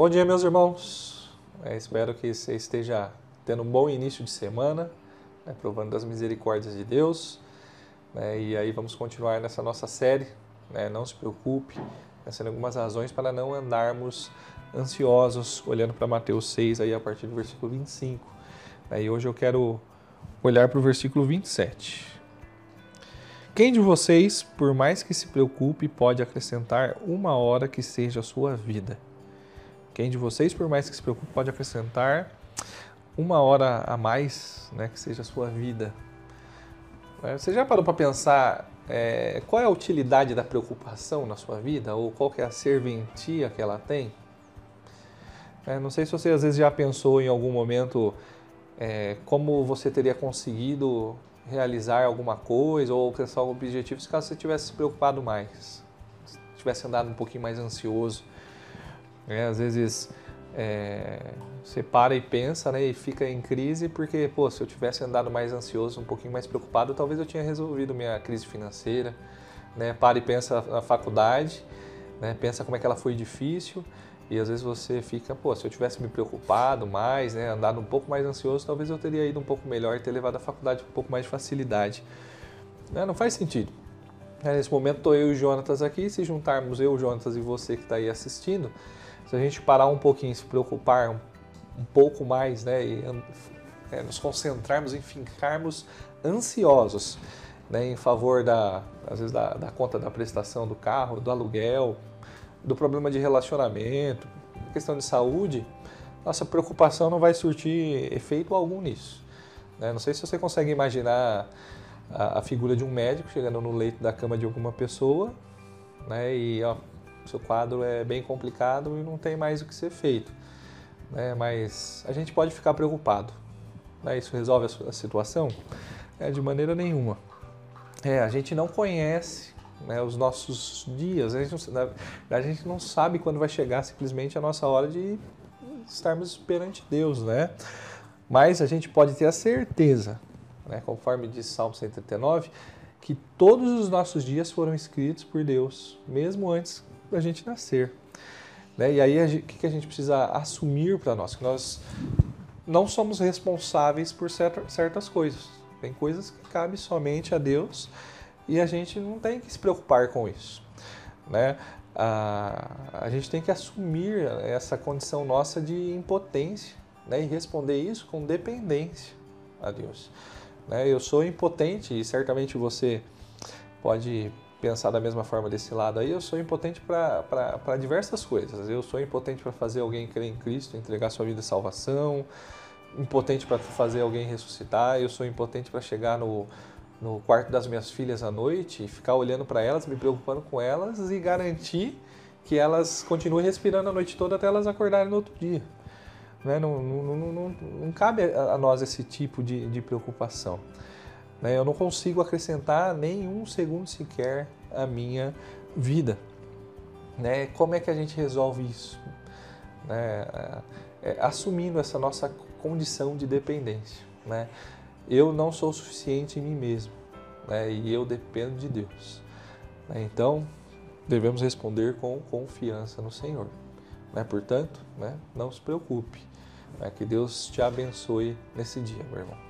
Bom dia, meus irmãos. É, espero que você esteja tendo um bom início de semana, né, provando das misericórdias de Deus. Né, e aí vamos continuar nessa nossa série. Né, não se preocupe, né, sendo algumas razões para não andarmos ansiosos, olhando para Mateus 6, aí a partir do versículo 25. Né, e hoje eu quero olhar para o versículo 27. Quem de vocês, por mais que se preocupe, pode acrescentar uma hora que seja a sua vida? Quem de vocês, por mais que se preocupe, pode acrescentar uma hora a mais, né, que seja a sua vida? É, você já parou para pensar é, qual é a utilidade da preocupação na sua vida? Ou qual é a serventia que ela tem? É, não sei se você às vezes já pensou em algum momento é, como você teria conseguido realizar alguma coisa ou alcançar algum objetivo se caso você tivesse se preocupado mais, tivesse andado um pouquinho mais ansioso. É, às vezes é, você para e pensa né, e fica em crise porque, pô, se eu tivesse andado mais ansioso, um pouquinho mais preocupado, talvez eu tinha resolvido minha crise financeira. Né? Para e pensa na faculdade, né? pensa como é que ela foi difícil e às vezes você fica, pô, se eu tivesse me preocupado mais, né, andado um pouco mais ansioso, talvez eu teria ido um pouco melhor e ter levado a faculdade com um pouco mais de facilidade. Né? Não faz sentido. É, nesse momento estou eu e o Jonatas aqui, se juntarmos eu, o Jonatas e você que está aí assistindo, se a gente parar um pouquinho, se preocupar um, pouco mais, né, e é, nos concentrarmos em ficarmos ansiosos, né, em favor da, às vezes da, da, conta da prestação do carro, do aluguel, do problema de relacionamento, questão de saúde, nossa preocupação não vai surtir efeito algum nisso. Né? Não sei se você consegue imaginar a, a, figura de um médico chegando no leito da cama de alguma pessoa, né, e ó, seu quadro é bem complicado e não tem mais o que ser feito. Né? Mas a gente pode ficar preocupado. Né? Isso resolve a situação? É, de maneira nenhuma. É, a gente não conhece né, os nossos dias, a gente, não, a gente não sabe quando vai chegar simplesmente a nossa hora de estarmos perante Deus, né? Mas a gente pode ter a certeza, né, conforme diz Salmo 139, que todos os nossos dias foram escritos por Deus, mesmo antes da gente nascer. Né? E aí o que a gente precisa assumir para nós? Que nós não somos responsáveis por certas coisas. Tem coisas que cabem somente a Deus e a gente não tem que se preocupar com isso. Né? A, a gente tem que assumir essa condição nossa de impotência né? e responder isso com dependência a Deus. Né? Eu sou impotente e certamente você pode pensar da mesma forma desse lado aí, eu sou impotente para diversas coisas. Eu sou impotente para fazer alguém crer em Cristo, entregar sua vida em salvação, impotente para fazer alguém ressuscitar, eu sou impotente para chegar no, no quarto das minhas filhas à noite e ficar olhando para elas, me preocupando com elas e garantir que elas continuem respirando a noite toda até elas acordarem no outro dia. Né? Não, não, não, não cabe a nós esse tipo de, de preocupação. Né? Eu não consigo acrescentar nem um segundo sequer à minha vida. Né? Como é que a gente resolve isso? Né? É, assumindo essa nossa condição de dependência. Né? Eu não sou suficiente em mim mesmo né? e eu dependo de Deus. Né? Então, devemos responder com confiança no Senhor. Né? Portanto, né? não se preocupe. Né? Que Deus te abençoe nesse dia, meu irmão.